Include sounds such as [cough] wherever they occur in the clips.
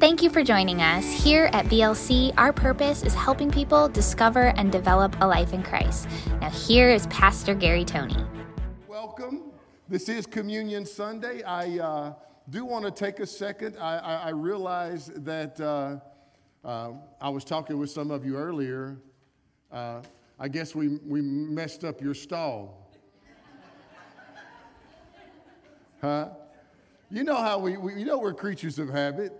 Thank you for joining us. Here at BLC, our purpose is helping people discover and develop a life in Christ. Now, here is Pastor Gary Tony. Welcome. This is Communion Sunday. I uh, do want to take a second. I, I, I realize that uh, uh, I was talking with some of you earlier. Uh, I guess we, we messed up your stall. huh? You know how we, we, you know we're creatures of habit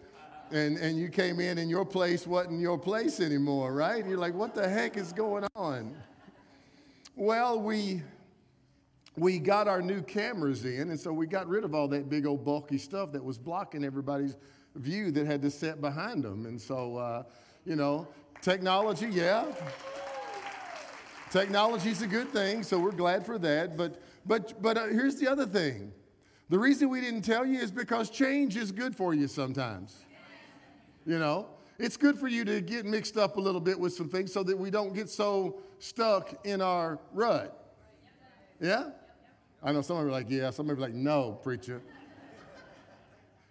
and, and you came in and your place wasn't your place anymore, right? You're like, what the heck is going on? Well, we, we got our new cameras in, and so we got rid of all that big old bulky stuff that was blocking everybody's view that had to sit behind them. And so, uh, you know, technology, yeah. Technology's a good thing, so we're glad for that. But, but, but uh, here's the other thing. The reason we didn't tell you is because change is good for you sometimes. You know, it's good for you to get mixed up a little bit with some things so that we don't get so stuck in our rut. Yeah? I know some of you are like, yeah. Some of you are like, no, preacher.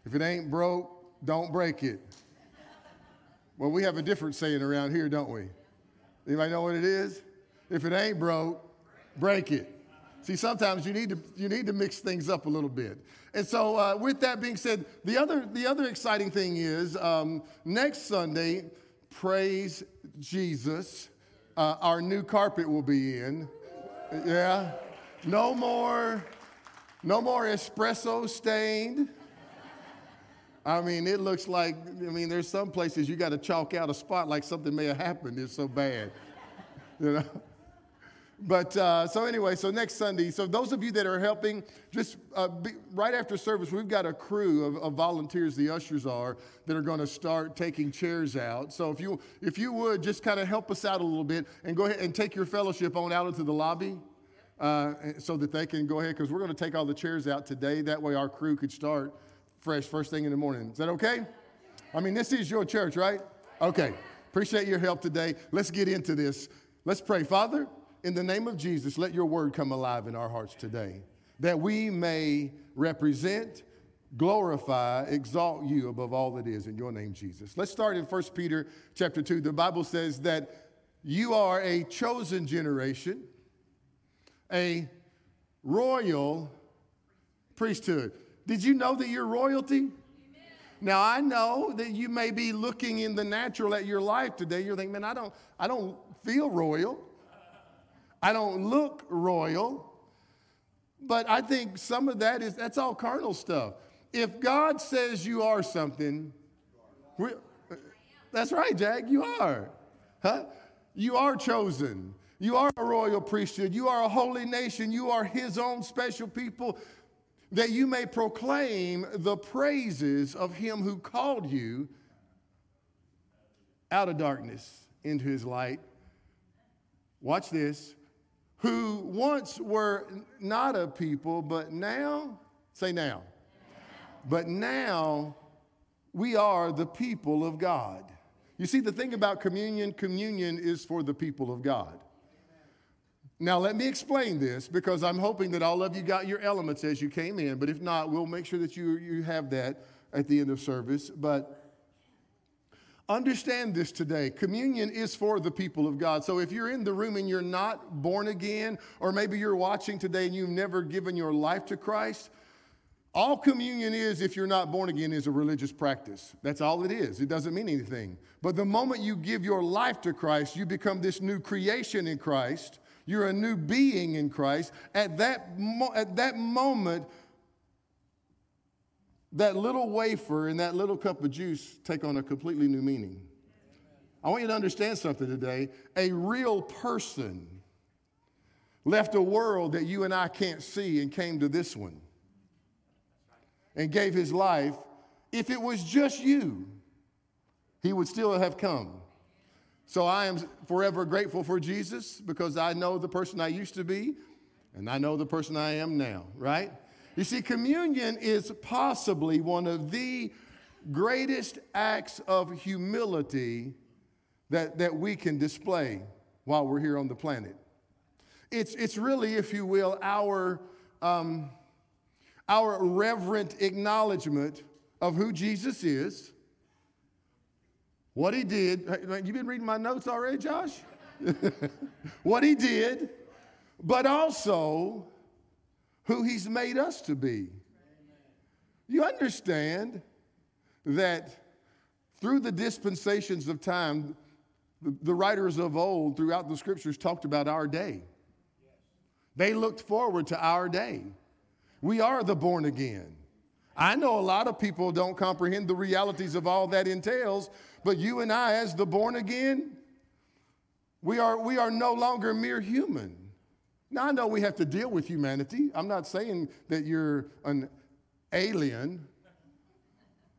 If it ain't broke, don't break it. Well, we have a different saying around here, don't we? Anybody know what it is? If it ain't broke, break it. See, sometimes you need to, you need to mix things up a little bit. And so, uh, with that being said, the other, the other exciting thing is um, next Sunday, praise Jesus, uh, our new carpet will be in. Yeah. No more, no more espresso stained. I mean, it looks like, I mean, there's some places you got to chalk out a spot like something may have happened. It's so bad. [laughs] You know? But uh, so anyway, so next Sunday, so those of you that are helping, just uh, be, right after service, we've got a crew of, of volunteers, the ushers are, that are going to start taking chairs out. So if you if you would just kind of help us out a little bit and go ahead and take your fellowship on out into the lobby, uh, so that they can go ahead because we're going to take all the chairs out today. That way our crew could start fresh first thing in the morning. Is that okay? I mean, this is your church, right? Okay. Appreciate your help today. Let's get into this. Let's pray, Father in the name of Jesus, let your word come alive in our hearts today, that we may represent, glorify, exalt you above all that is in your name, Jesus. Let's start in 1 Peter chapter 2. The Bible says that you are a chosen generation, a royal priesthood. Did you know that you're royalty? Now I know that you may be looking in the natural at your life today. You're thinking, man, I don't, I don't feel royal. I don't look royal, but I think some of that is that's all carnal stuff. If God says you are something, that's right, Jack, you are. Huh? You are chosen. You are a royal priesthood. You are a holy nation. You are his own special people that you may proclaim the praises of him who called you out of darkness into his light. Watch this who once were not a people, but now, say now, but now we are the people of God. You see, the thing about communion, communion is for the people of God. Now, let me explain this because I'm hoping that all of you got your elements as you came in, but if not, we'll make sure that you, you have that at the end of service. But Understand this today. Communion is for the people of God. So if you're in the room and you're not born again, or maybe you're watching today and you've never given your life to Christ, all communion is, if you're not born again, is a religious practice. That's all it is. It doesn't mean anything. But the moment you give your life to Christ, you become this new creation in Christ. You're a new being in Christ. At that, mo- at that moment, that little wafer and that little cup of juice take on a completely new meaning. I want you to understand something today. A real person left a world that you and I can't see and came to this one and gave his life. If it was just you, he would still have come. So I am forever grateful for Jesus because I know the person I used to be and I know the person I am now, right? You see, communion is possibly one of the greatest acts of humility that, that we can display while we're here on the planet. It's, it's really, if you will, our, um, our reverent acknowledgement of who Jesus is What he did, You've been reading my notes already, Josh? [laughs] what he did, but also who he's made us to be. You understand that through the dispensations of time, the, writers of old throughout the scriptures talked about our day. They looked forward to our day. We are the born again. I know a lot of people don't comprehend the realities of all that entails, but you and I, as the born again, we are, we are no longer mere human. Now, I know we have to deal with humanity. I'm not saying that you're an alien,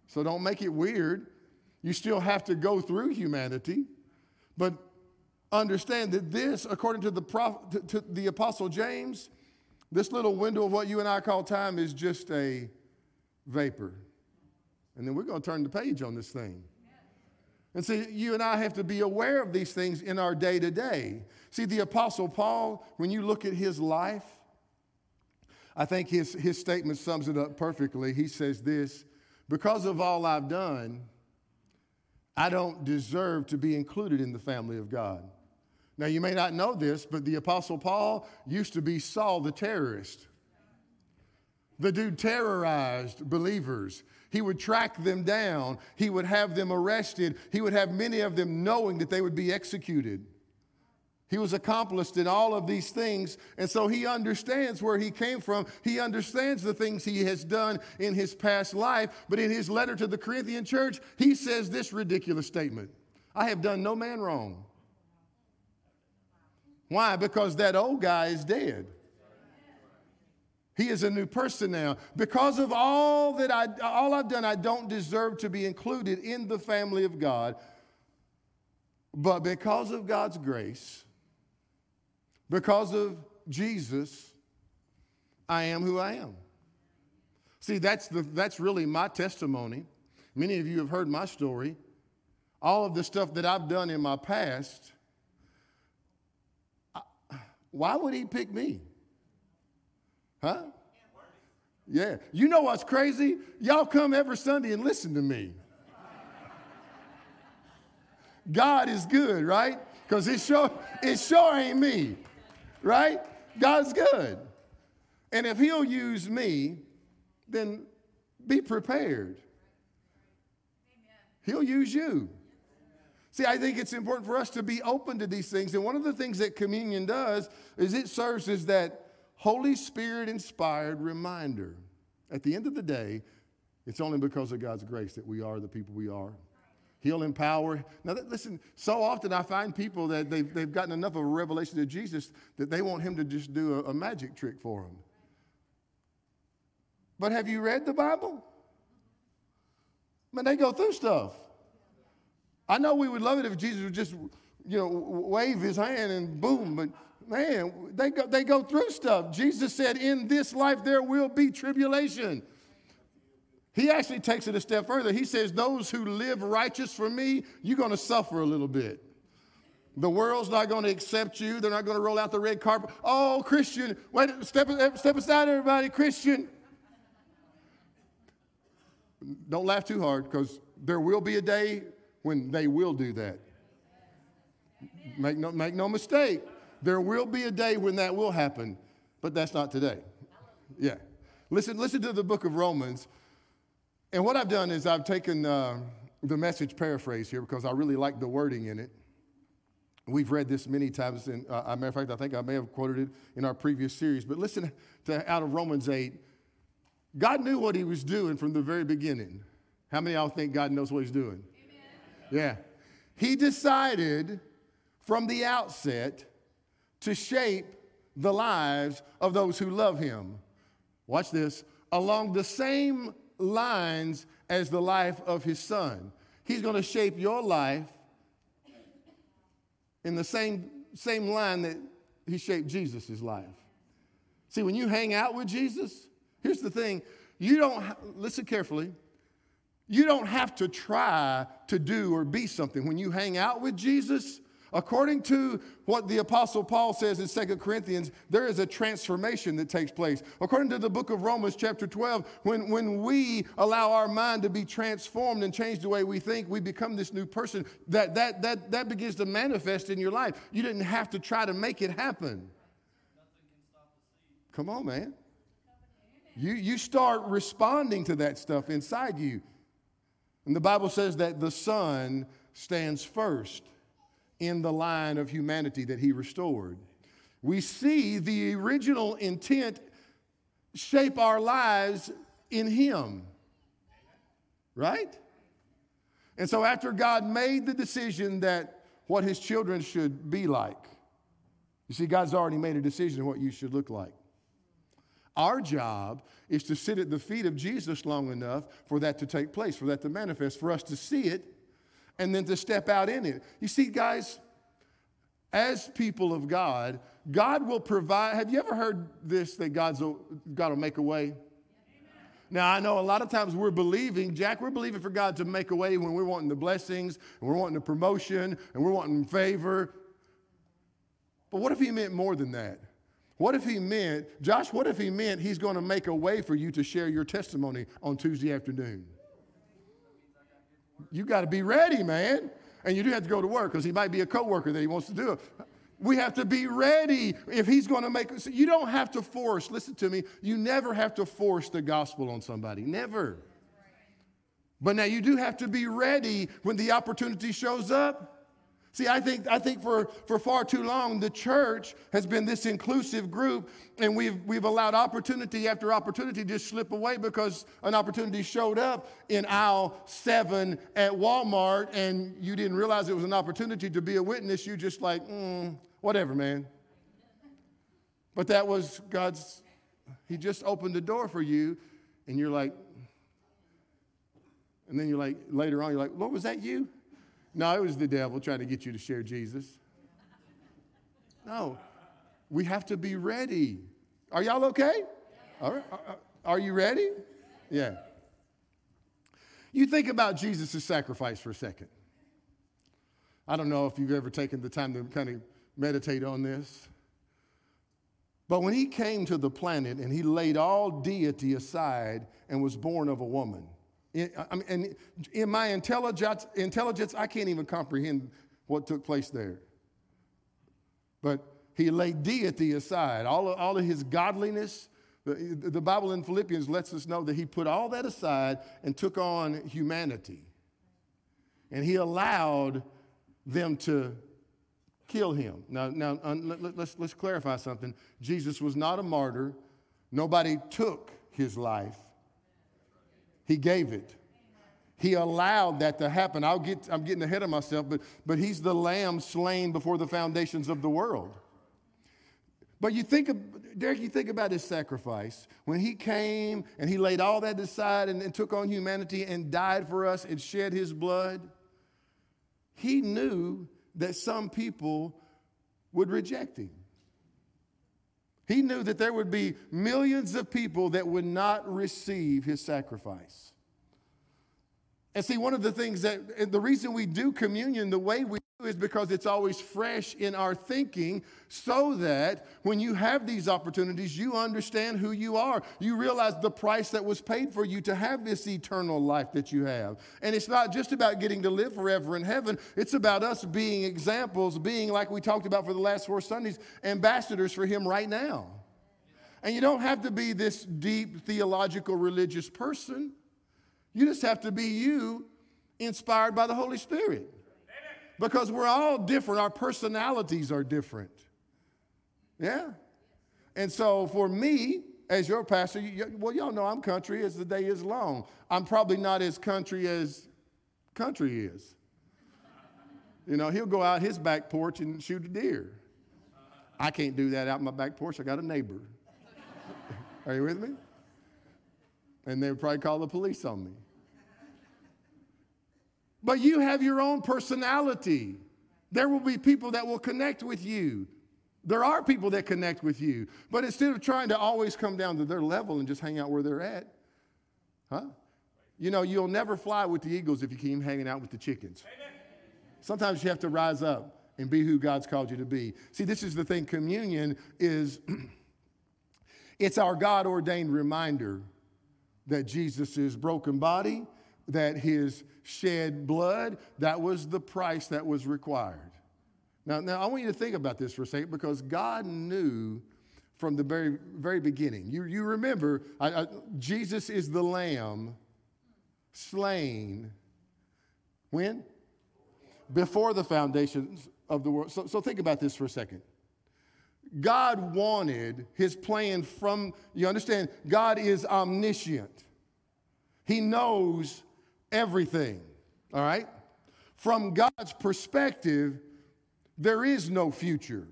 so don't make it weird. You still have to go through humanity, but understand that this, according to the, prophet, to the Apostle James, this little window of what you and I call time is just a vapor. And then we're going to turn the page on this thing. And see, you and I have to be aware of these things in our day to day. See, the Apostle Paul, when you look at his life, I think his, his statement sums it up perfectly. He says this Because of all I've done, I don't deserve to be included in the family of God. Now, you may not know this, but the Apostle Paul used to be Saul the terrorist. The dude terrorized believers. He would track them down. He would have them arrested. He would have many of them knowing that they would be executed. He was accomplished in all of these things, and so he understands where he came from. He understands the things he has done in his past life. But in his letter to the Corinthian church, he says this ridiculous statement I have done no man wrong. Why? Because that old guy is dead. He is a new person now. Because of all that I all I've done, I don't deserve to be included in the family of God. But because of God's grace, because of Jesus, I am who I am. See, that's, the, that's really my testimony. Many of you have heard my story. All of the stuff that I've done in my past, why would he pick me? Huh? Yeah. You know what's crazy? Y'all come every Sunday and listen to me. God is good, right? Because it sure, it sure ain't me right? God's good. And if He'll use me, then be prepared. He'll use you. See, I think it's important for us to be open to these things. And one of the things that communion does is it serves as that Holy Spirit inspired reminder. At the end of the day, it's only because of God's grace that we are the people we are. He'll empower. Now, listen, so often I find people that they've, they've gotten enough of a revelation of Jesus that they want him to just do a, a magic trick for them. But have you read the Bible? Man, they go through stuff. I know we would love it if Jesus would just, you know, wave his hand and boom, but man, they go, they go through stuff. Jesus said, In this life there will be tribulation. He actually takes it a step further. He says, Those who live righteous for me, you're going to suffer a little bit. The world's not going to accept you. They're not going to roll out the red carpet. Oh, Christian, wait, step, step aside, everybody, Christian. Don't laugh too hard because there will be a day when they will do that. Make no, make no mistake. There will be a day when that will happen, but that's not today. Yeah. Listen, listen to the book of Romans. And what I've done is I've taken uh, the message paraphrase here because I really like the wording in it. We've read this many times, and uh, a matter of fact, I think I may have quoted it in our previous series. But listen to out of Romans 8. God knew what he was doing from the very beginning. How many of y'all think God knows what he's doing? Amen. Yeah. He decided from the outset to shape the lives of those who love him. Watch this. Along the same lines as the life of his son. He's going to shape your life in the same, same line that he shaped Jesus' life. See, when you hang out with Jesus, here's the thing you don't, listen carefully, you don't have to try to do or be something. When you hang out with Jesus, According to what the Apostle Paul says in 2 Corinthians, there is a transformation that takes place. According to the book of Romans, chapter 12, when, when we allow our mind to be transformed and change the way we think, we become this new person. That, that, that, that begins to manifest in your life. You didn't have to try to make it happen. Come on, man. You, you start responding to that stuff inside you. And the Bible says that the Son stands first in the line of humanity that he restored. We see the original intent shape our lives in him. Right? And so, after God made the decision that what his children should be like, you see, God's already made a decision of what you should look like. Our job is to sit at the feet of Jesus long enough for that to take place, for that to manifest, for us to see it and then to step out in it. You see, guys, as people of God, God will provide. Have you ever heard this that God's God will make a way? Now, I know a lot of times we're believing, Jack, we're believing for God to make a way when we're wanting the blessings and we're wanting the promotion and we're wanting favor. But what if He meant more than that? What if He meant, Josh, what if He meant He's going to make a way for you to share your testimony on Tuesday afternoon? You got to be ready, man. And you do have to go to work because he might be a coworker that he wants to do it. We have to be ready if he's going to make. You don't have to force. Listen to me. You never have to force the gospel on somebody. Never. But now you do have to be ready when the opportunity shows up. See, I think, I think for, for far too long, the church has been this inclusive group, and we've, we've allowed opportunity after opportunity just slip away because an opportunity showed up in aisle seven at Walmart, and you didn't realize it was an opportunity to be a witness. You just like, mm, whatever, man. But that was God's, He just opened the door for you, and you're like, and then you're like, later on, you're like, Lord, was that you? No, it was the devil trying to get you to share Jesus. No, we have to be ready. Are y'all okay? All right. Are you ready? Yeah. You think about Jesus' sacrifice for a second. I don't know if you've ever taken the time to kind of meditate on this. But when he came to the planet and he laid all deity aside and was born of a woman, I mean, and in my intelligence, intelligence, I can't even comprehend what took place there. But he laid deity aside, all of, all of his godliness. The, the Bible in Philippians lets us know that he put all that aside and took on humanity. And he allowed them to kill him. Now, now let, let's, let's clarify something. Jesus was not a martyr, nobody took his life. He gave it. He allowed that to happen. I'll get, I'm getting ahead of myself, but, but he's the lamb slain before the foundations of the world. But you think, Derek, you think about his sacrifice. When he came and he laid all that aside and, and took on humanity and died for us and shed his blood, he knew that some people would reject him. He knew that there would be millions of people that would not receive his sacrifice. And see, one of the things that, the reason we do communion the way we is because it's always fresh in our thinking, so that when you have these opportunities, you understand who you are. You realize the price that was paid for you to have this eternal life that you have. And it's not just about getting to live forever in heaven, it's about us being examples, being, like we talked about for the last four Sundays, ambassadors for Him right now. And you don't have to be this deep theological religious person. You just have to be you inspired by the Holy Spirit. Because we're all different, our personalities are different. Yeah? And so for me, as your pastor, you, well, y'all know I'm country as the day is long. I'm probably not as country as country is. You know, he'll go out his back porch and shoot a deer. I can't do that out my back porch. I got a neighbor. [laughs] Are you with me? and they would probably call the police on me. But you have your own personality. There will be people that will connect with you. There are people that connect with you. But instead of trying to always come down to their level and just hang out where they're at, huh? You know, you'll never fly with the eagles if you keep hanging out with the chickens. Sometimes you have to rise up and be who God's called you to be. See, this is the thing communion is [clears throat] it's our God ordained reminder that Jesus' broken body, that his shed blood, that was the price that was required. Now, now I want you to think about this for a second because God knew from the very, very beginning. You, you remember, I, I, Jesus is the lamb slain when? Before the foundations of the world. So, so think about this for a second. God wanted his plan from, you understand, God is omniscient. He knows everything, all right? From God's perspective, there is no future.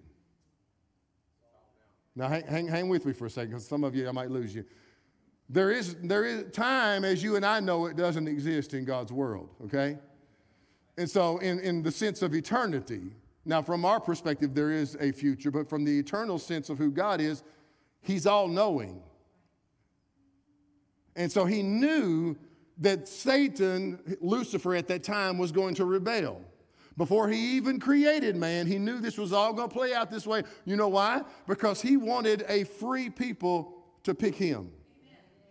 Now, hang, hang, hang with me for a second, because some of you, I might lose you. There is, there is time, as you and I know it, doesn't exist in God's world, okay? And so, in, in the sense of eternity, now, from our perspective, there is a future, but from the eternal sense of who God is, He's all knowing. And so He knew that Satan, Lucifer at that time, was going to rebel. Before he even created man, he knew this was all going to play out this way. You know why? Because he wanted a free people to pick him.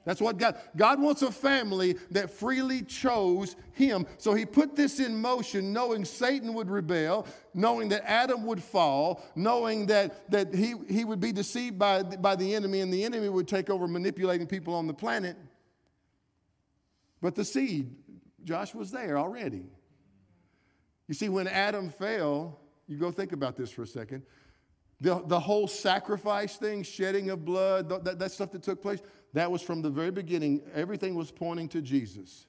That's what God, God wants a family that freely chose him. So he put this in motion knowing Satan would rebel, knowing that Adam would fall, knowing that, that he, he would be deceived by, by the enemy and the enemy would take over manipulating people on the planet. But the seed, Josh was there already. You see, when Adam fell, you go think about this for a second. The, the whole sacrifice thing, shedding of blood, that, that stuff that took place, that was from the very beginning. Everything was pointing to Jesus.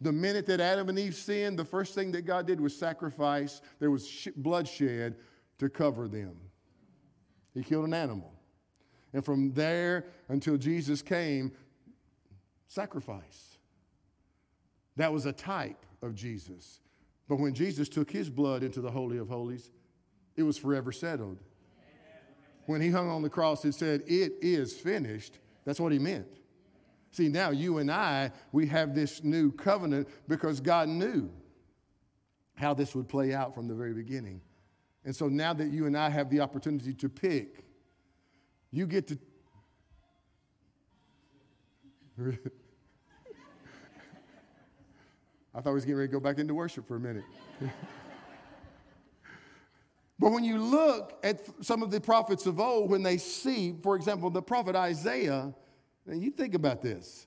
The minute that Adam and Eve sinned, the first thing that God did was sacrifice. There was sh- blood shed to cover them. He killed an animal. And from there until Jesus came, sacrifice. That was a type of Jesus. But when Jesus took his blood into the Holy of Holies, it was forever settled. When he hung on the cross, it said, It is finished. That's what he meant. See, now you and I, we have this new covenant because God knew how this would play out from the very beginning. And so now that you and I have the opportunity to pick, you get to. I thought I was getting ready to go back into worship for a minute. [laughs] But when you look at some of the prophets of old, when they see, for example, the prophet Isaiah, and you think about this.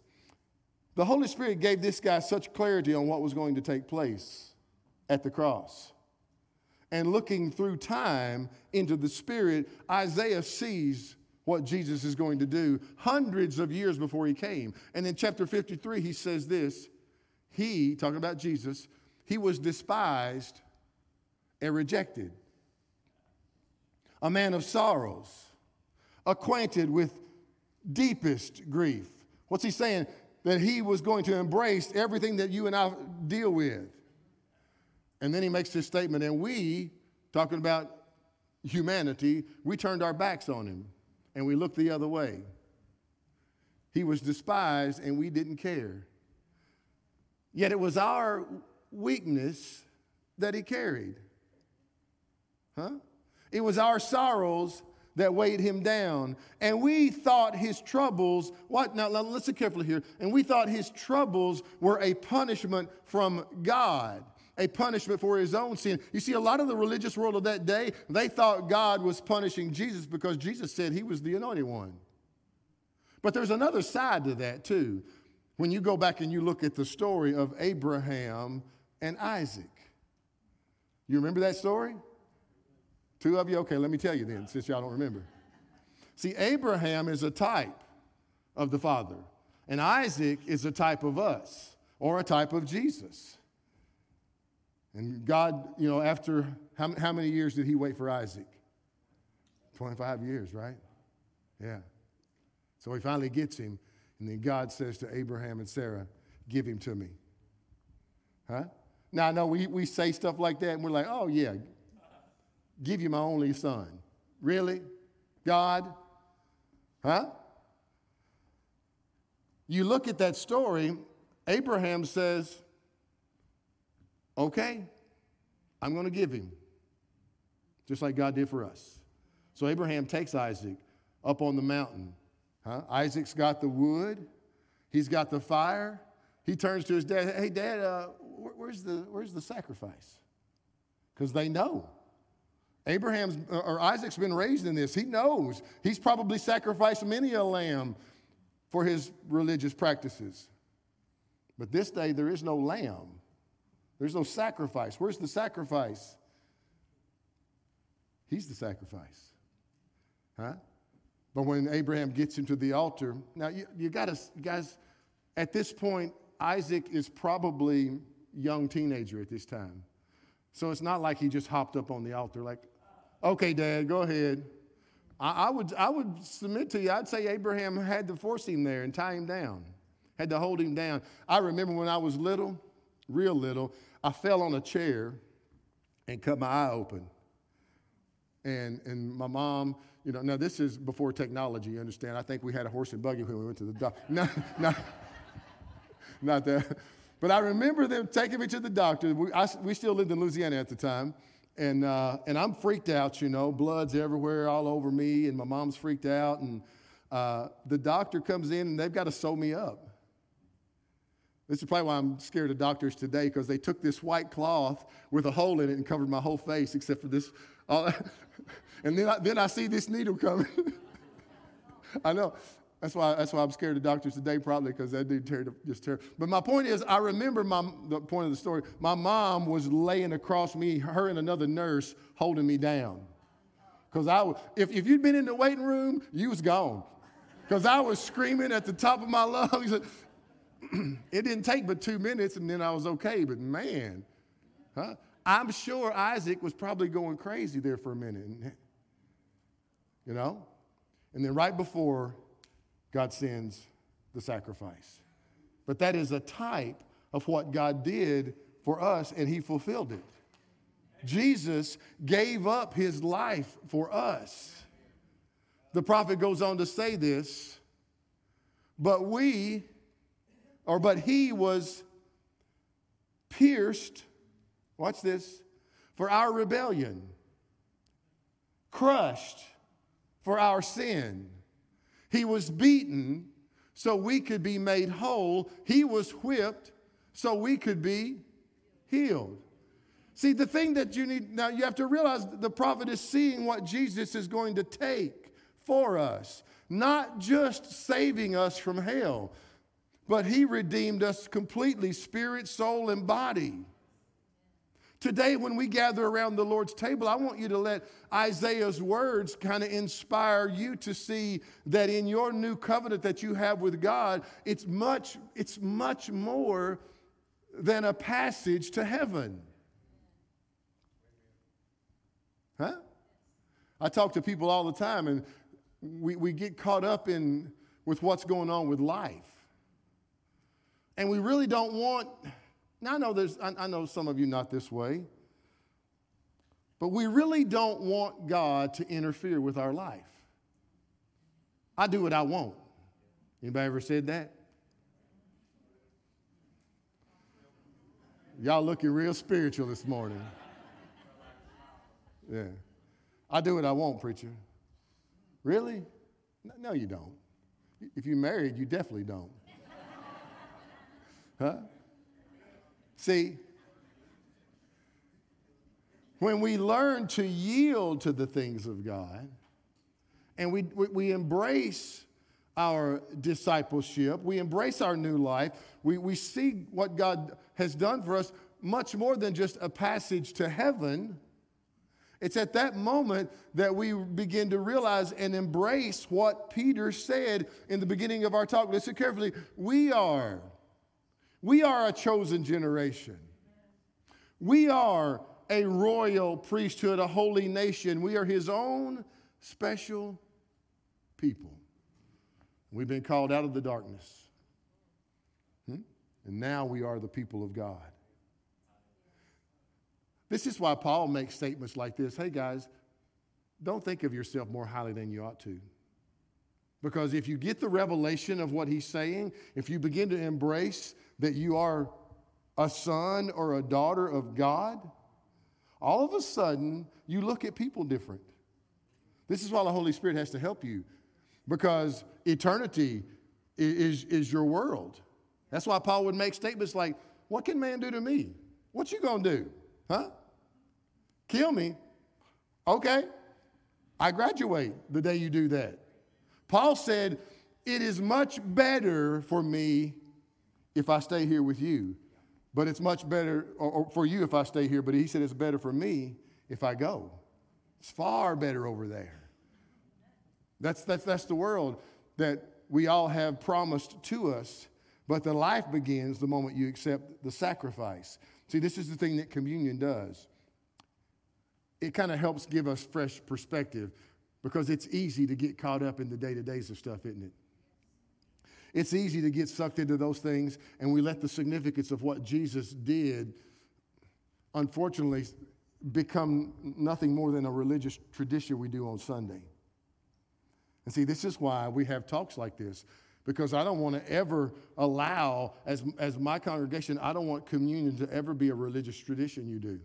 The Holy Spirit gave this guy such clarity on what was going to take place at the cross. And looking through time into the Spirit, Isaiah sees what Jesus is going to do hundreds of years before he came. And in chapter 53, he says this He, talking about Jesus, he was despised and rejected a man of sorrows, acquainted with deepest grief. What's he saying? That he was going to embrace everything that you and I deal with. And then he makes this statement, and we, talking about humanity, we turned our backs on him and we looked the other way. He was despised and we didn't care. Yet it was our weakness that he carried. Huh? It was our sorrows that weighed him down. And we thought his troubles, what? Now, listen carefully here. And we thought his troubles were a punishment from God, a punishment for his own sin. You see, a lot of the religious world of that day, they thought God was punishing Jesus because Jesus said he was the anointed one. But there's another side to that, too. When you go back and you look at the story of Abraham and Isaac, you remember that story? Two of you? Okay, let me tell you then, since y'all don't remember. See, Abraham is a type of the Father, and Isaac is a type of us, or a type of Jesus. And God, you know, after how, how many years did he wait for Isaac? 25 years, right? Yeah. So he finally gets him, and then God says to Abraham and Sarah, Give him to me. Huh? Now, I know we, we say stuff like that, and we're like, Oh, yeah, give you my only son. Really? God? Huh? You look at that story, Abraham says, Okay, I'm going to give him. just like God did for us. So Abraham takes Isaac up on the mountain. Huh? Isaac's got the wood, he's got the fire. He turns to his dad, hey, dad, uh, where's, the, where's the sacrifice? Because they know. Abraham's uh, or Isaac's been raised in this. He knows. He's probably sacrificed many a lamb for his religious practices. But this day there is no lamb. There's no sacrifice. Where's the sacrifice? He's the sacrifice. Huh? But when Abraham gets him to the altar, now you, you got to, guys, at this point, Isaac is probably young teenager at this time. So it's not like he just hopped up on the altar, like, okay, Dad, go ahead. I, I, would, I would submit to you, I'd say Abraham had to force him there and tie him down, had to hold him down. I remember when I was little, real little, I fell on a chair and cut my eye open. And, and my mom, you know, now this is before technology, you understand? I think we had a horse and buggy when we went to the doctor. [laughs] No, no, not that. But I remember them taking me to the doctor. We, I, we still lived in Louisiana at the time. And, uh, and I'm freaked out, you know, blood's everywhere all over me, and my mom's freaked out. And uh, the doctor comes in and they've got to sew me up. This is probably why I'm scared of doctors today because they took this white cloth with a hole in it and covered my whole face except for this. Uh, [laughs] and then I, then I see this needle coming. [laughs] I know. That's why, that's why I'm scared of doctors today, probably because that dude tear, just tear. But my point is, I remember my, the point of the story. My mom was laying across me, her and another nurse holding me down. Because I, if, if you'd been in the waiting room, you was gone. Because I was screaming at the top of my [laughs] lungs. [clears throat] it didn't take but two minutes, and then I was okay. But man, huh? I'm sure Isaac was probably going crazy there for a minute. You know? And then right before God sends the sacrifice. But that is a type of what God did for us, and He fulfilled it. Jesus gave up His life for us. The prophet goes on to say this, but we, or but He was pierced, watch this, for our rebellion, crushed for our sin he was beaten so we could be made whole. He was whipped so we could be healed. See, the thing that you need now, you have to realize the prophet is seeing what Jesus is going to take for us, not just saving us from hell, but he redeemed us completely spirit, soul, and body. Today, when we gather around the Lord's table, I want you to let Isaiah's words kind of inspire you to see that in your new covenant that you have with God, it's much, it's much more than a passage to heaven. Huh? I talk to people all the time, and we, we get caught up in with what's going on with life. And we really don't want now, I know, there's, I, I know some of you not this way, but we really don't want God to interfere with our life. I do what I want. Anybody ever said that? Y'all looking real spiritual this morning. Yeah. I do what I want, preacher. Really? No, you don't. If you're married, you definitely don't. Huh? See, when we learn to yield to the things of God and we, we, embrace our discipleship, we embrace our new life, we, we see what God has done for us much more than just a passage to heaven. It's at that moment that we begin to realize and embrace what Peter said in the beginning of our talk. Listen carefully. We are we are a chosen generation. We are a royal priesthood, a holy nation. We are his own special people. We've been called out of the darkness. Hmm? And now we are the people of God. This is why Paul makes statements like this Hey, guys, don't think of yourself more highly than you ought to. Because if you get the revelation of what he's saying, if you begin to embrace that you are a son or a daughter of God, all of a sudden you look at people different. This is why the Holy Spirit has to help you because eternity is, is your world. That's why Paul would make statements like, What can man do to me? What you gonna do? Huh? Kill me? Okay. I graduate the day you do that. Paul said, It is much better for me if I stay here with you, but it's much better or, or for you if I stay here, but he said it's better for me if I go. It's far better over there. That's, that's, that's the world that we all have promised to us, but the life begins the moment you accept the sacrifice. See, this is the thing that communion does. It kind of helps give us fresh perspective because it's easy to get caught up in the day to days of stuff, isn't it? It's easy to get sucked into those things, and we let the significance of what Jesus did, unfortunately, become nothing more than a religious tradition we do on Sunday. And see, this is why we have talks like this, because I don't want to ever allow, as, as my congregation, I don't want communion to ever be a religious tradition you do.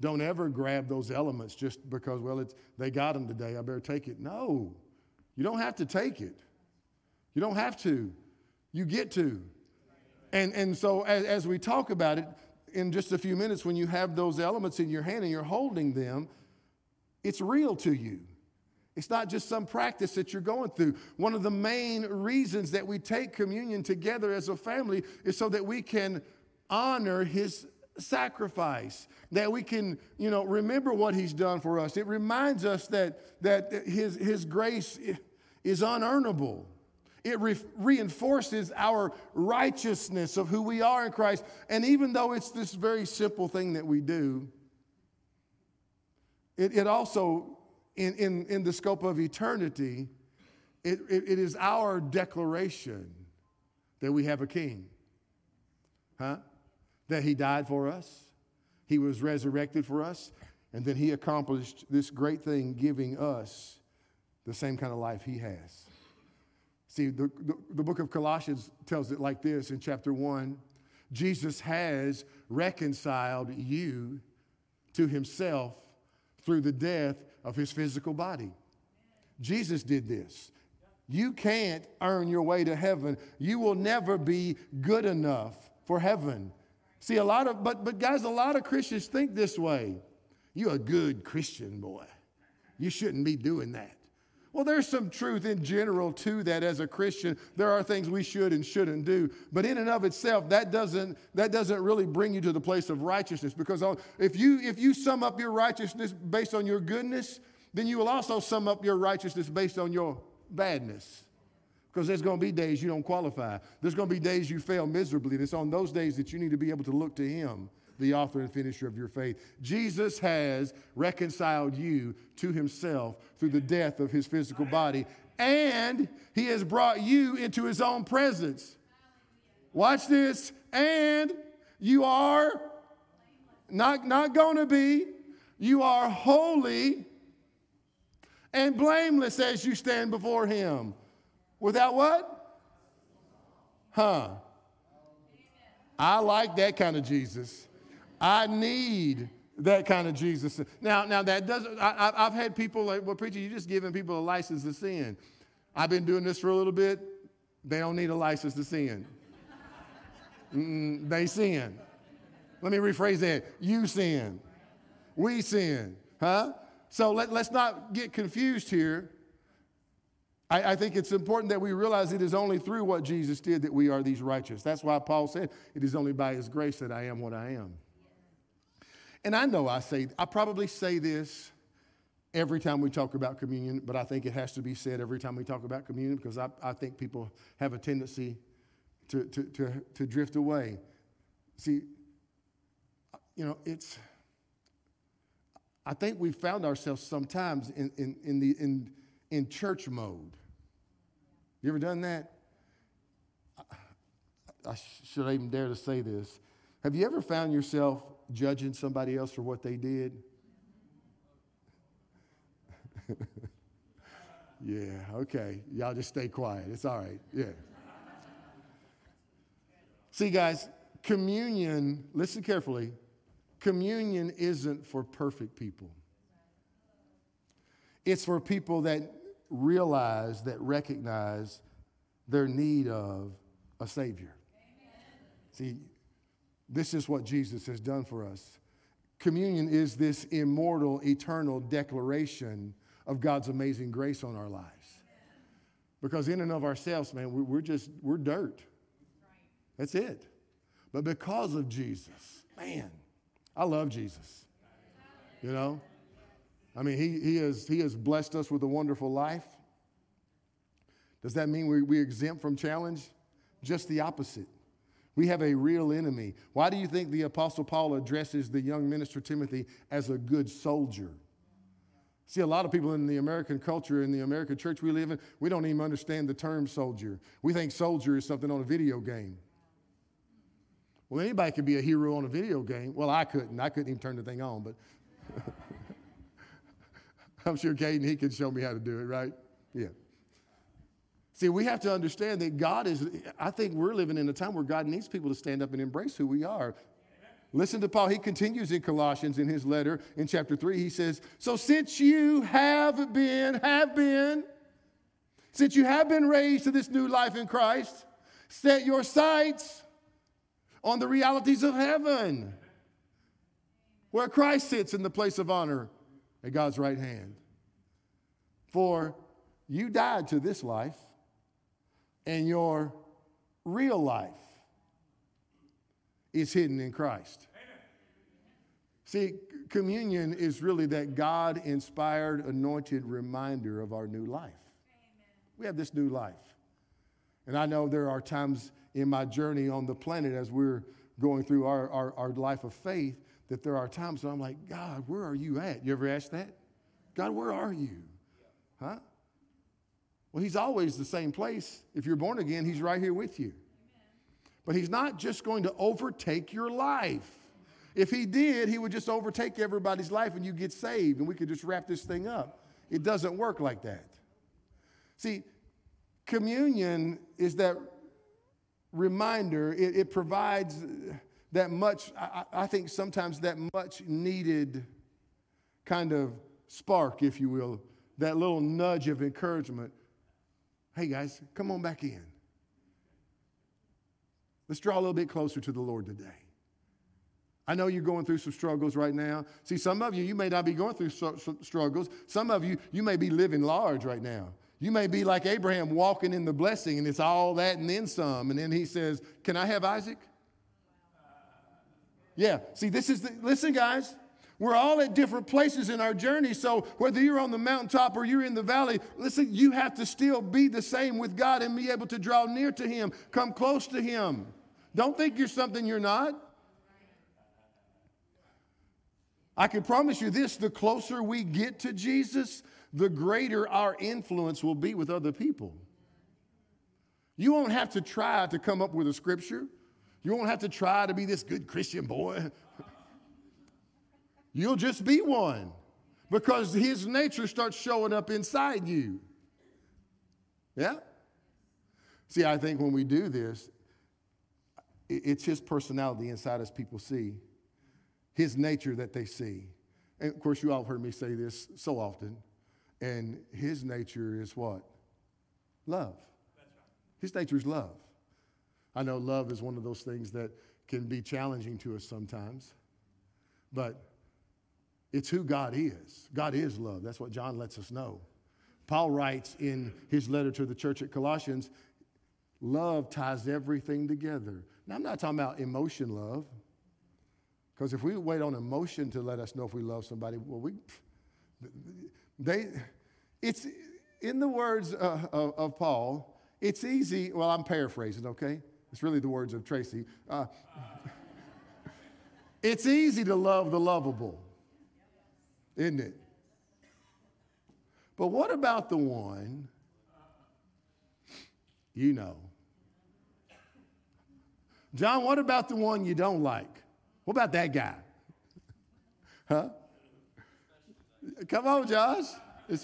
Don't ever grab those elements just because, well, it's, they got them today, I better take it. No, you don't have to take it. You don't have to. You get to. And, and so as, as we talk about it, in just a few minutes, when you have those elements in your hand and you're holding them, it's real to you. It's not just some practice that you're going through. One of the main reasons that we take communion together as a family is so that we can honor his sacrifice, that we can, you know, remember what he's done for us. It reminds us that, that his, his grace is unearnable. It re- reinforces our righteousness of who we are in Christ. And even though it's this very simple thing that we do, it, it also, in, in, in the scope of eternity, it, it, it is our declaration that we have a king. Huh? That he died for us, he was resurrected for us, and then he accomplished this great thing, giving us the same kind of life he has. See, the, the, the, book of Colossians tells it like this in chapter 1 Jesus has reconciled you to himself through the death of his physical body. Jesus did this. You can't earn your way to heaven. You will never be good enough for heaven. See, a lot of, but, but guys, a lot of Christians think this way. You're a good Christian boy. You shouldn't be doing that. Well, there's some truth in general to that as a Christian. There are things we should and shouldn't do. But in and of itself, that doesn't, that doesn't really bring you to the place of righteousness. Because if you, if you sum up your righteousness based on your goodness, then you will also sum up your righteousness based on your badness. Because there's going to be days you don't qualify. There's going to be days you fail miserably. And it's on those days that you need to be able to look to Him the author and finisher of your faith. Jesus has reconciled you to himself through the death of his physical body, and he has brought you into his own presence. Watch this. And you are not, not going to be, you are holy and blameless as you stand before him. Without what? Huh. I like that kind of Jesus. I need that kind of Jesus. Now, now that doesn't, I, have had people like, well, preacher, you're just giving people a license to sin. I've been doing this for a little bit. They don't need a license to sin. Mm, they sin. Let me rephrase that. You sin. We sin. Huh? So let, let's not get confused here. I, I, think it's important that we realize it is only through what Jesus did that we are these righteous. That's why Paul said, It is only by his grace that I am what I am. And I know I say, I probably say this every time we talk about communion, but I think it has to be said every time we talk about communion because I, I think people have a tendency to, to, to, to drift away. See, you know, it's, I think we found ourselves sometimes in, in, in, the, in, in church mode. You ever done that? I, I should I even dare to say this. Have you ever found yourself judging somebody else for what they did? [laughs] yeah, okay. Y'all just stay quiet. It's all right. Yeah. See, guys, communion, listen carefully. communion isn't for perfect people. It's for people that realize, that recognize their need of a Savior. Amen. See, this is what Jesus has done for us. Communion is this immortal, eternal declaration of God's amazing grace on our lives. Because in and of ourselves, man, we're just, we're dirt. That's it. But because of Jesus, man, I love Jesus. You know? I mean, he, he, has, he has blessed us with a wonderful life. Does that mean we, we exempt from challenge? Just the opposite. We have a real enemy. Why do you think the Apostle Paul addresses the young minister Timothy as a good soldier? See, a lot of people in the American culture, in the American church we live in, we don't even understand the term soldier. We think soldier is something on a video game. Well, anybody could be a hero on a video game. Well, I couldn't. I couldn't even turn the thing on, but [laughs] I'm sure Caden, he could show me how to do it, right? Yeah. See, we have to understand that God is, I think we're living in a time where God needs people to stand up and embrace who we are. Listen to Paul. He continues in Colossians in his letter in chapter 3. He says, So since you have been, have been, since you have been raised to this new life in Christ, set your sights on the realities of heaven, where Christ sits in the place of honor at God's right hand. For you died to this life and your real life is hidden in Christ. See, communion is really that God inspired, anointed reminder of our new life. We have this new life. And I know there are times in my journey on the planet as we're going through our, our, our life of faith that there are times when I'm like, God, where are you at? You ever ask that? God, where are you? Huh? Well, he's always the same place. If you're born again, he's right here with you. But he's not just going to overtake your life. If he did, he would just overtake everybody's life and you get saved and we could just wrap this thing up. It doesn't work like that. See, communion is that reminder, it, it provides that much, I, I think sometimes that much needed kind of spark, if you will, that little nudge of encouragement Hey, guys, come on back in. Let's draw a little bit closer to the Lord today. I know you're going through some struggles right now. See, some of you, you may not be going through struggles. Some of you, you may be living large right now. You may be like Abraham walking in the blessing and it's all that and then some. And then he says, Can I have Isaac? Yeah. See, this is the, listen, guys. We're all at different places in our journey. So whether you're on the mountaintop or you're in the valley, listen, you have to still be the same with God and be able to draw near to Him, come close to Him. Don't think you're something you're not. I can promise you this the closer we get to Jesus, the greater our influence will be with other people. You won't have to try to come up with a scripture. You won't have to try to be this good Christian boy. You'll just be one because his nature starts showing up inside you. Yeah? See, I think when we do this, it's his personality inside us people see, his nature that they see. And of course, you all have heard me say this so often. And his nature is what? Love. His nature is love. I know love is one of those things that can be challenging to us sometimes, but it's who God is. God is love. That's what John lets us know. Paul writes in his letter to the church at Colossians love ties everything together. Now, I'm not talking about emotion love, because if we wait on emotion to let us know if we love somebody, well, we, they, it's in the words uh, of, of, Paul, it's easy. Well, I'm paraphrasing, okay? It's really the words of Tracy. Uh, [laughs] it's easy to love the lovable isn't it? But what about the one you know? John, what about the one you don't like? What about that guy? Huh? Come on, Josh.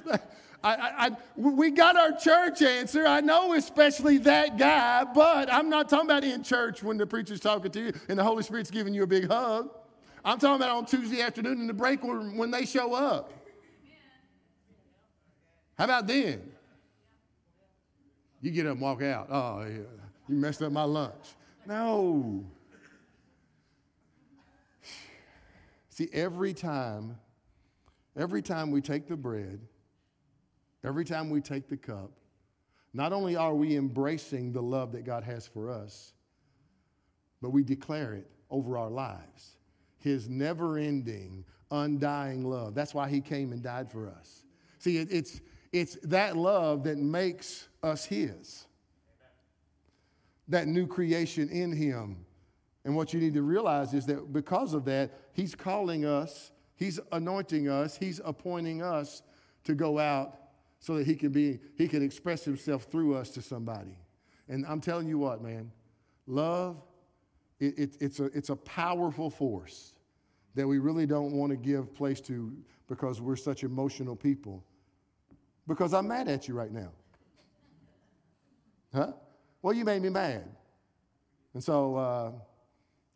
I, I, I, we got our church answer. I know, especially that guy, but I'm not talking about in church when the preacher's talking to you and the Holy Spirit's giving you a big hug. I'm talking about on Tuesday afternoon in the break when, when they show up. How about then? You get up and walk out. Oh, yeah. you messed up my lunch. No. See, every time, every time we take the bread, every time we take the cup, not only are we embracing the love that God has for us, but we declare it over our lives. His never ending, undying love. That's why He came and died for us. See, it, it's, it's that love that makes us His, that new creation in Him. And what you need to realize is that because of that, He's calling us, He's anointing us, He's appointing us to go out so that He can be, He can express Himself through us to somebody. And I'm telling you what, man, love, it, it, it's, a, it's a powerful force that we really don't want to give place to because we're such emotional people because I'm mad at you right now. Huh? Well, you made me mad. And so uh,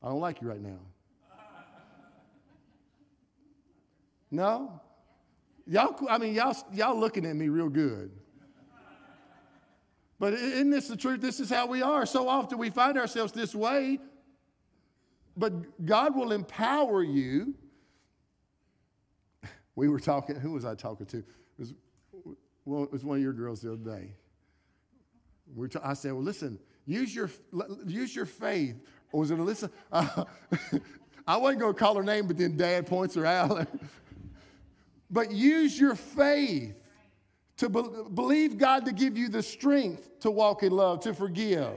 I don't like you right now. No? Y'all, I mean, y'all, y'all looking at me real good. But isn't this the truth? This is how we are. So often we find ourselves this way. But God will empower you. We were talking, who was I talking to? It was well, it was one of your girls the other day. I said, well, listen, use your, use your faith. Or was it Alyssa? Uh, [laughs] I wasn't going to call her name, but then dad points her out. [laughs] but use your faith to be- believe God to give you the strength to walk in love, to forgive.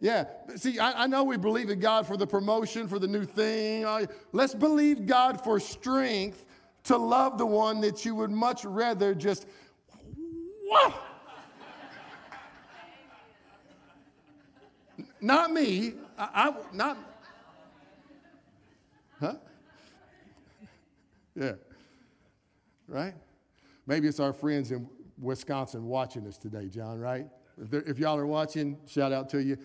Yeah. See, I, I, know we believe in God for the promotion, for the new thing. Let's believe God for strength to love the one that you would much rather just, whoa. not me. I, I not. Huh? Yeah. Right? Maybe it's our friends in Wisconsin watching us today, John, right? If, if y'all are watching, shout out to you.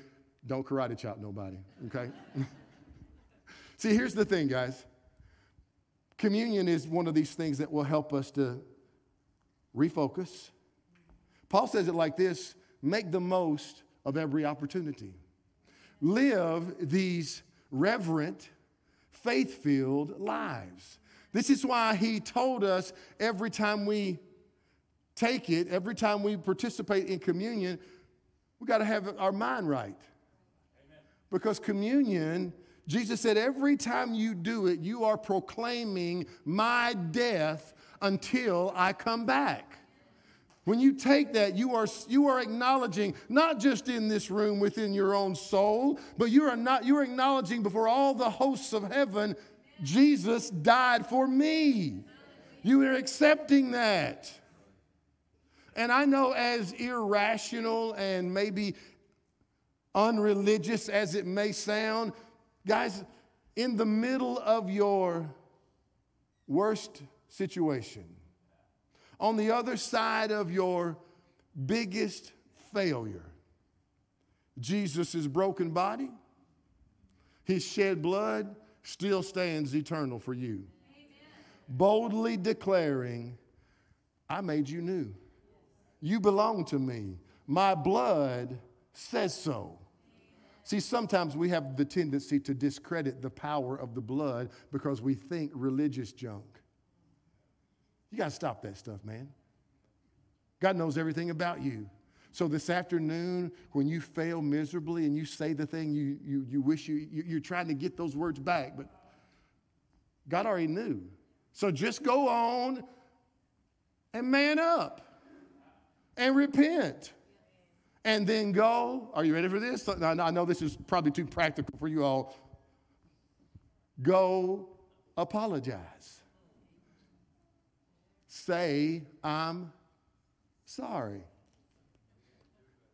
Don't karate chop nobody, okay? [laughs] See, here's the thing, guys. Communion is one of these things that will help us to refocus. Paul says it like this make the most of every opportunity. Live these reverent, faith filled lives. This is why he told us every time we take it, every time we participate in communion, we got to have our mind right. Because communion Jesus said, Every time you do it, you are proclaiming my death until I come back. When you take that, you are, you are acknowledging, not just in this room within your own soul, but you are, not, you are acknowledging before all the hosts of heaven, Jesus died for me. You are accepting that. And I know, as irrational and maybe unreligious as it may sound, Guys, in the middle of your worst situation, on the other side of your biggest failure, Jesus' broken body, his shed blood still stands eternal for you. Amen. Boldly declaring, I made you new. You belong to me. My blood says so. See, sometimes we have the tendency to discredit the power of the blood because we think religious junk. You got to stop that stuff, man. God knows everything about you. So this afternoon, when you fail miserably and you say the thing you, you, you wish you, you, you're trying to get those words back, but God already knew. So just go on and man up and repent and then go. Are you ready for this? I know this is probably too practical for you all. Go apologize. Say, I'm sorry.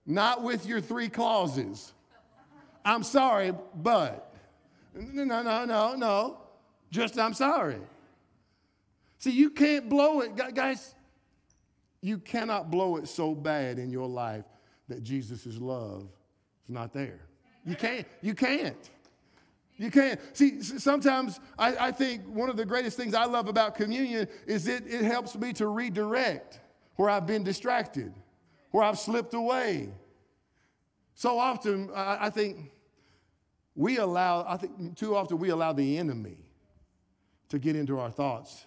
Not with your three clauses. I'm sorry, but. No, no, no, no. Just I'm sorry. See, you can't blow it. Guys, you cannot blow it so bad in your life that Jesus' love is not there. You can't. You can't. You can't. See, sometimes I, I, think one of the greatest things I love about communion is it, it helps me to redirect where I've been distracted, where I've slipped away. So often, I, I think we allow, I think too often we allow the enemy to get into our thoughts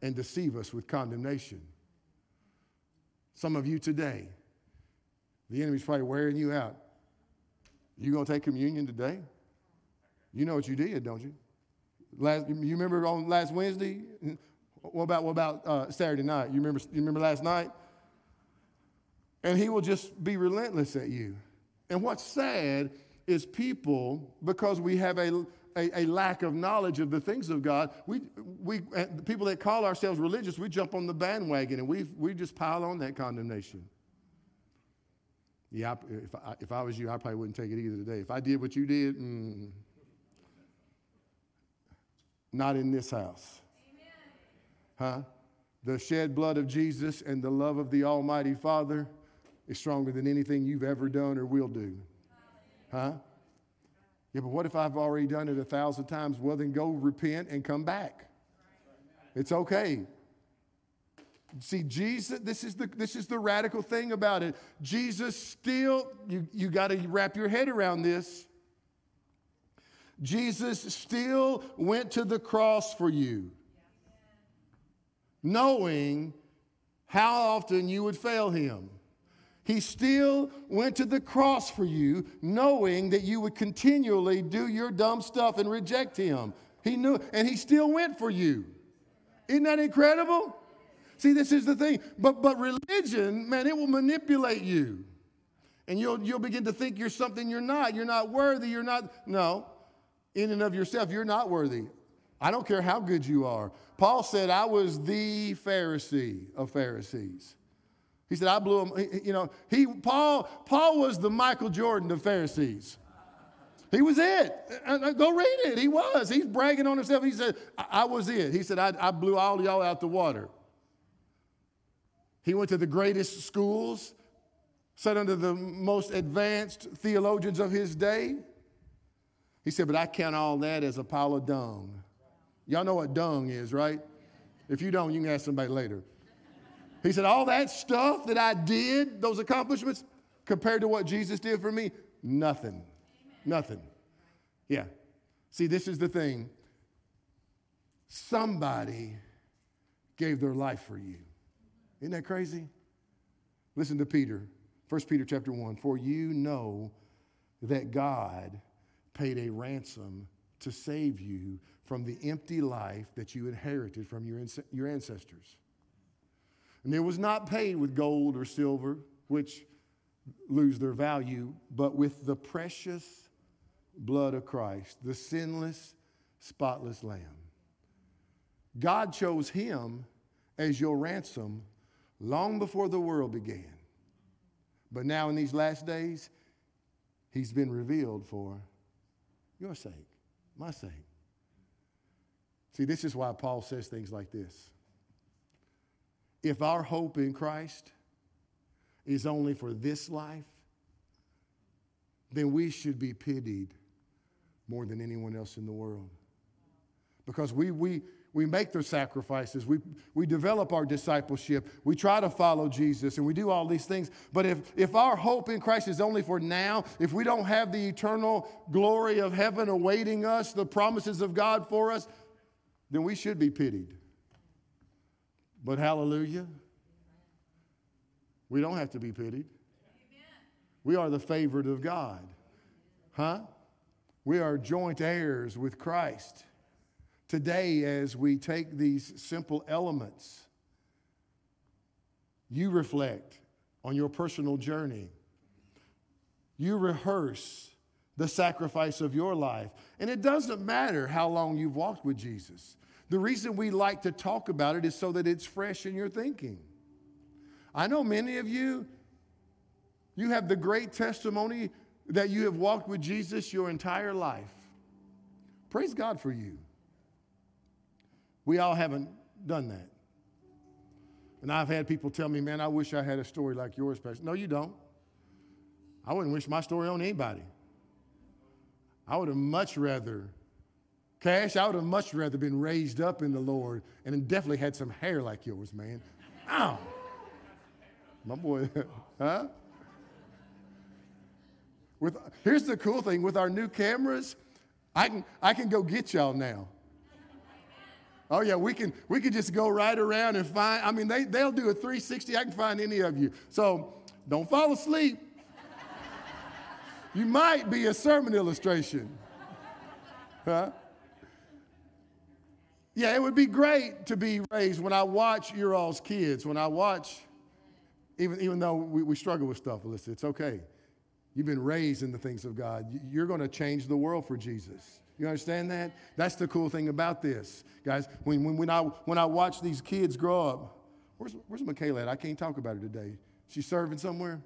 and deceive us with condemnation. Some of you today, the enemy's probably wearing you out. You gonna take communion today? You know what you did, don't you? Last, you remember on last Wednesday? What about what about uh, Saturday night? You remember? You remember last night? And he will just be relentless at you. And what's sad is people, because we have a, a, a, lack of knowledge of the things of God, we, we, the people that call ourselves religious, we jump on the bandwagon and we, we just pile on that condemnation. Yeah, if, I, if I was you, I probably wouldn't take it either today. If I did what you did, mm, not in this house. Huh? The shed blood of Jesus and the love of the Almighty Father is stronger than anything you've ever done or will do. Huh? Yeah, but what if I've already done it a thousand times? Well, then go repent and come back. It's okay. See, Jesus, this is the, this is the radical thing about it. Jesus still, you, you got to wrap your head around this. Jesus still went to the cross for you, knowing how often you would fail him. He still went to the cross for you, knowing that you would continually do your dumb stuff and reject him. He knew, and he still went for you. Isn't that incredible? See, this is the thing. But but religion, man, it will manipulate you. And you'll you'll begin to think you're something you're not. You're not worthy. You're not, no. In and of yourself, you're not worthy. I don't care how good you are. Paul said, I was the Pharisee of Pharisees. He said, I blew him, you know, he, Paul, Paul was the Michael Jordan of Pharisees. He was it. Uh, uh, go read it. He was. He's bragging on himself. He said, I, I was it. He said, I, I blew all y'all out the water. He went to the greatest schools, sat under the most advanced theologians of his day. He said, But I count all that as a pile of dung. Y'all know what dung is, right? If you don't, you can ask somebody later. He said, All that stuff that I did, those accomplishments, compared to what Jesus did for me, nothing. Amen. Nothing. Yeah. See, this is the thing. Somebody gave their life for you. Isn't that crazy? Listen to Peter. 1 Peter chapter 1. For you know that God paid a ransom to save you from the empty life that you inherited from your, your ancestors. And it was not paid with gold or silver, which lose their value, but with the precious blood of Christ, the sinless, spotless Lamb. God chose him as your ransom long before the world began. But now, in these last days, he's been revealed for your sake, my sake. See, this is why Paul says things like this. If our hope in Christ is only for this life, then we should be pitied more than anyone else in the world. Because we, we, we make the sacrifices, we, we develop our discipleship, we try to follow Jesus, and we do all these things. But if, if our hope in Christ is only for now, if we don't have the eternal glory of heaven awaiting us, the promises of God for us, then we should be pitied. But hallelujah, we don't have to be pitied. We are the favored of God. Huh? We are joint heirs with Christ. Today, as we take these simple elements, you reflect on your personal journey. You rehearse the sacrifice of your life. And it doesn't matter how long you've walked with Jesus. The reason we like to talk about it is so that it's fresh in your thinking. I know many of you, you have the great testimony that you have walked with Jesus your entire life. Praise God for you. We all haven't done that. And I've had people tell me, man, I wish I had a story like yours, Pastor. No, you don't. I wouldn't wish my story on anybody. I would have much rather Cash, I would have much rather been raised up in the Lord and definitely had some hair like yours, man. Ow. My boy, [laughs] huh? With, here's the cool thing with our new cameras, I can, I can go get y'all now. Oh yeah, we can we can just go right around and find. I mean, they they'll do a 360. I can find any of you. So don't fall asleep. you might be a sermon illustration. Huh? Yeah, it would be great to be raised when I watch your all's kids, when I watch, even, even though we, we struggle with stuff, Alyssa, it's okay. You've been raised in the things of God. You're going to change the world for Jesus. You understand that? That's the cool thing about this, guys. When, when, when, I, when I watch these kids grow up, where's, where's Michaela at? I can't talk about her today. She's serving somewhere?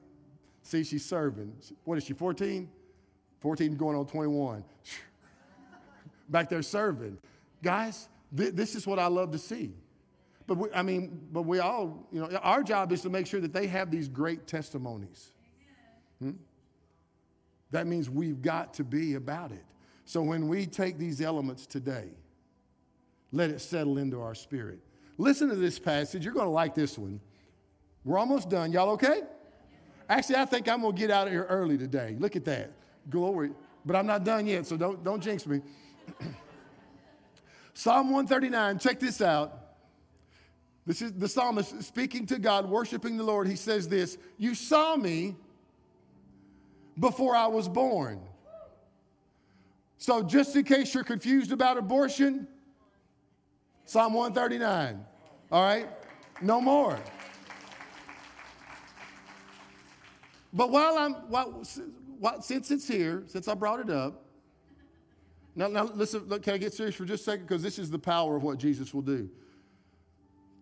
See, she's serving. What is she, 14? 14 going on 21. [laughs] Back there serving. Guys, th- this is what I love to see. But we, I mean, but we all, you know, our job is to make sure that they have these great testimonies. Hmm? That means we've got to be about it. So when we take these elements today, let it settle into our spirit. Listen to this passage. You're going to like this one. We're almost done. Y'all okay? Actually, I think I'm going to get out of here early today. Look at that. Glory. But I'm not done yet, so don't, don't jinx me. [clears throat] Psalm 139, check this out. This is the psalmist speaking to God, worshiping the Lord. He says this You saw me before I was born. So, just in case you're confused about abortion, Psalm 139. All right? No more. But while I'm, while, since it's here, since I brought it up, now, now listen, look, can I get serious for just a second? Because this is the power of what Jesus will do.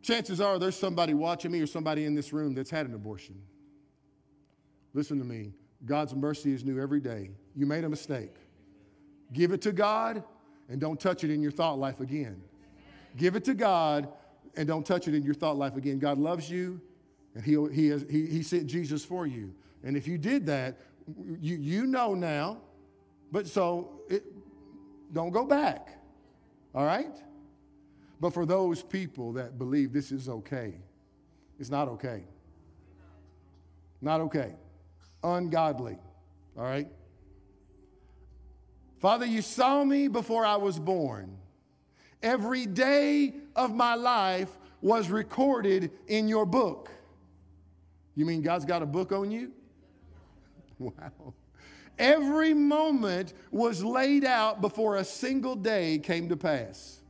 Chances are there's somebody watching me or somebody in this room that's had an abortion. Listen to me. God's mercy is new every day. You made a mistake. Give it to God and don't touch it in your thought life again. Give it to God and don't touch it in your thought life again. God loves you and he, he, has, he, he sent Jesus for you. And if you did that, you, you know now, but so it, don't go back. All right? But for those people that believe this is okay, it's not okay. Not okay. Ungodly. All right? Father, you saw me before I was born. Every day of my life was recorded in your book. You mean God's got a book on you? [laughs] Wow. Every moment was laid out before a single day came to pass.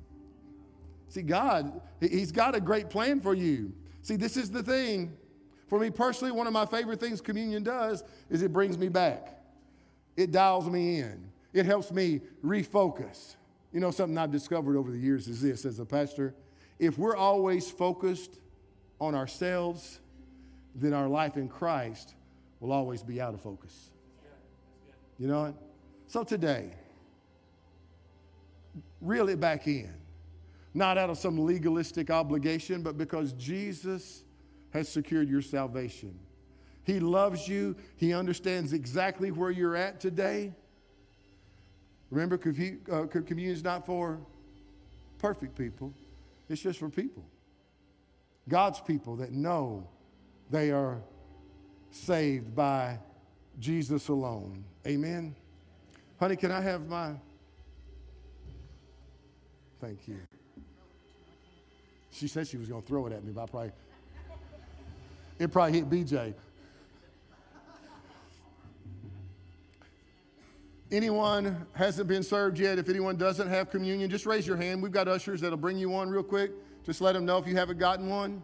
See, God, He's got a great plan for you. See, this is the thing. For me personally, one of my favorite things communion does is it brings me back. It dials me in it helps me refocus. You know, something I've discovered over the years is this as a pastor if we're always focused on ourselves, then our life in Christ will always be out of focus. You know what? So today, reel it back in. Not out of some legalistic obligation, but because Jesus has secured your salvation. He loves you, He understands exactly where you're at today. Remember, uh, communion is not for perfect people, it's just for people. God's people that know they are saved by Jesus alone. Amen. Honey, can I have my. Thank you. She said she was going to throw it at me, but I probably. It probably hit BJ. Anyone hasn't been served yet? If anyone doesn't have communion, just raise your hand. We've got ushers that'll bring you one real quick. Just let them know if you haven't gotten one.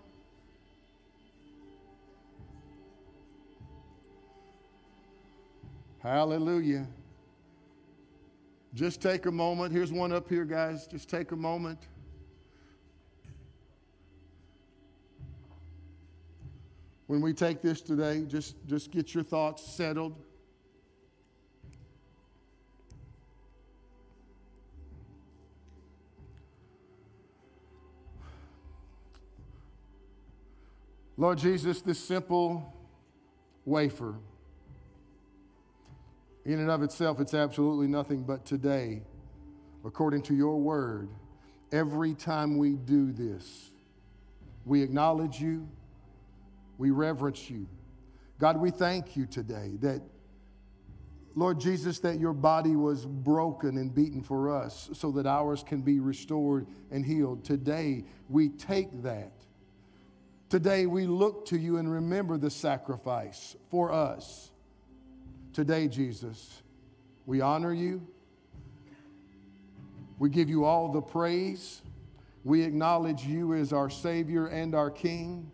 Hallelujah. Just take a moment. Here's one up here, guys. Just take a moment. When we take this today, just, just get your thoughts settled. Lord Jesus, this simple wafer, in and of itself, it's absolutely nothing but today. according to your word, every time we do this, we acknowledge you, we reverence you. God, we thank you today that, Lord Jesus, that your body was broken and beaten for us so that ours can be restored and healed. Today, we take that. Today, we look to you and remember the sacrifice for us. Today, Jesus, we honor you. We give you all the praise. We acknowledge you as our Savior and our King.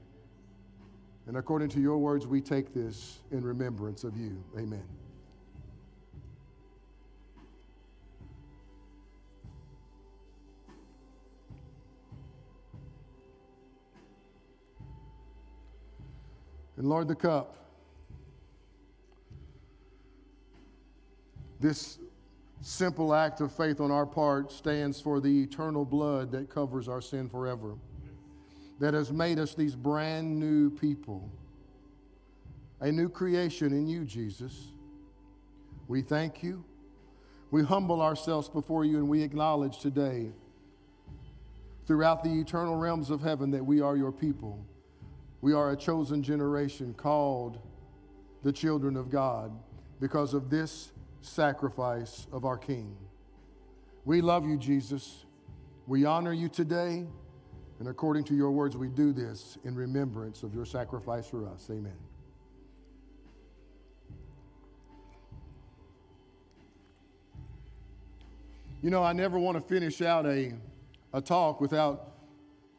And according to your words, we take this in remembrance of you. Amen. And Lord, the cup. This simple act of faith on our part stands for the eternal blood that covers our sin forever, that has made us these brand new people, a new creation in you, Jesus. We thank you. We humble ourselves before you and we acknowledge today, throughout the eternal realms of heaven, that we are your people. We are a chosen generation called the children of God because of this sacrifice of our King. We love you, Jesus. We honor you today. And according to your words, we do this in remembrance of your sacrifice for us. Amen. You know, I never want to finish out a, a talk without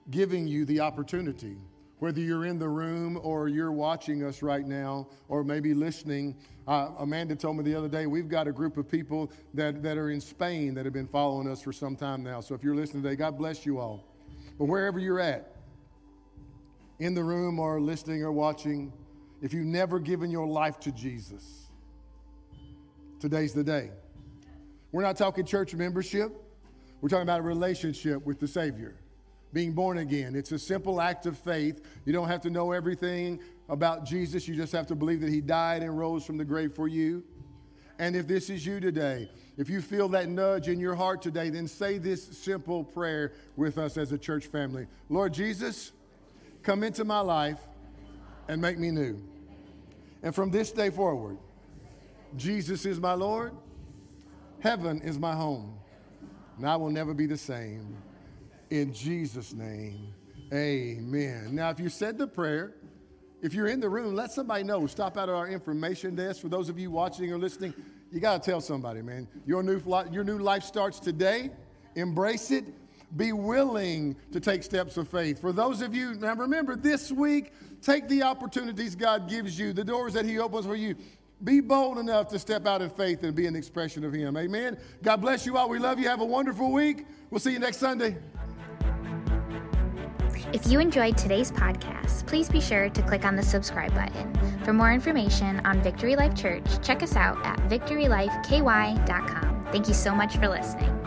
giving you the opportunity whether you're in the room or you're watching us right now or maybe listening. Uh, Amanda told me the other day we've got a group of people that, that are in Spain that have been following us for some time now. So if you're listening today, God bless you all. But wherever you're at, in the room or listening or watching, if you've never given your life to Jesus, today's the day. We're not talking church membership, we're talking about a relationship with the Savior being born again. It's a simple act of faith. You don't have to know everything about Jesus, you just have to believe that He died and rose from the grave for you. And if this is you today, if you feel that nudge in your heart today, then say this simple prayer with us as a church family Lord Jesus, come into my life and make me new. And from this day forward, Jesus is my Lord, heaven is my home, and I will never be the same. In Jesus' name, amen. Now, if you said the prayer, if you're in the room, let somebody know. Stop out at our information desk. For those of you watching or listening, you got to tell somebody, man. Your new, your new life starts today. Embrace it. Be willing to take steps of faith. For those of you, now remember this week, take the opportunities God gives you, the doors that He opens for you. Be bold enough to step out in faith and be an expression of Him. Amen. God bless you all. We love you. Have a wonderful week. We'll see you next Sunday. If you enjoyed today's podcast, please be sure to click on the subscribe button. For more information on Victory Life Church, check us out at victorylifeky.com. Thank you so much for listening.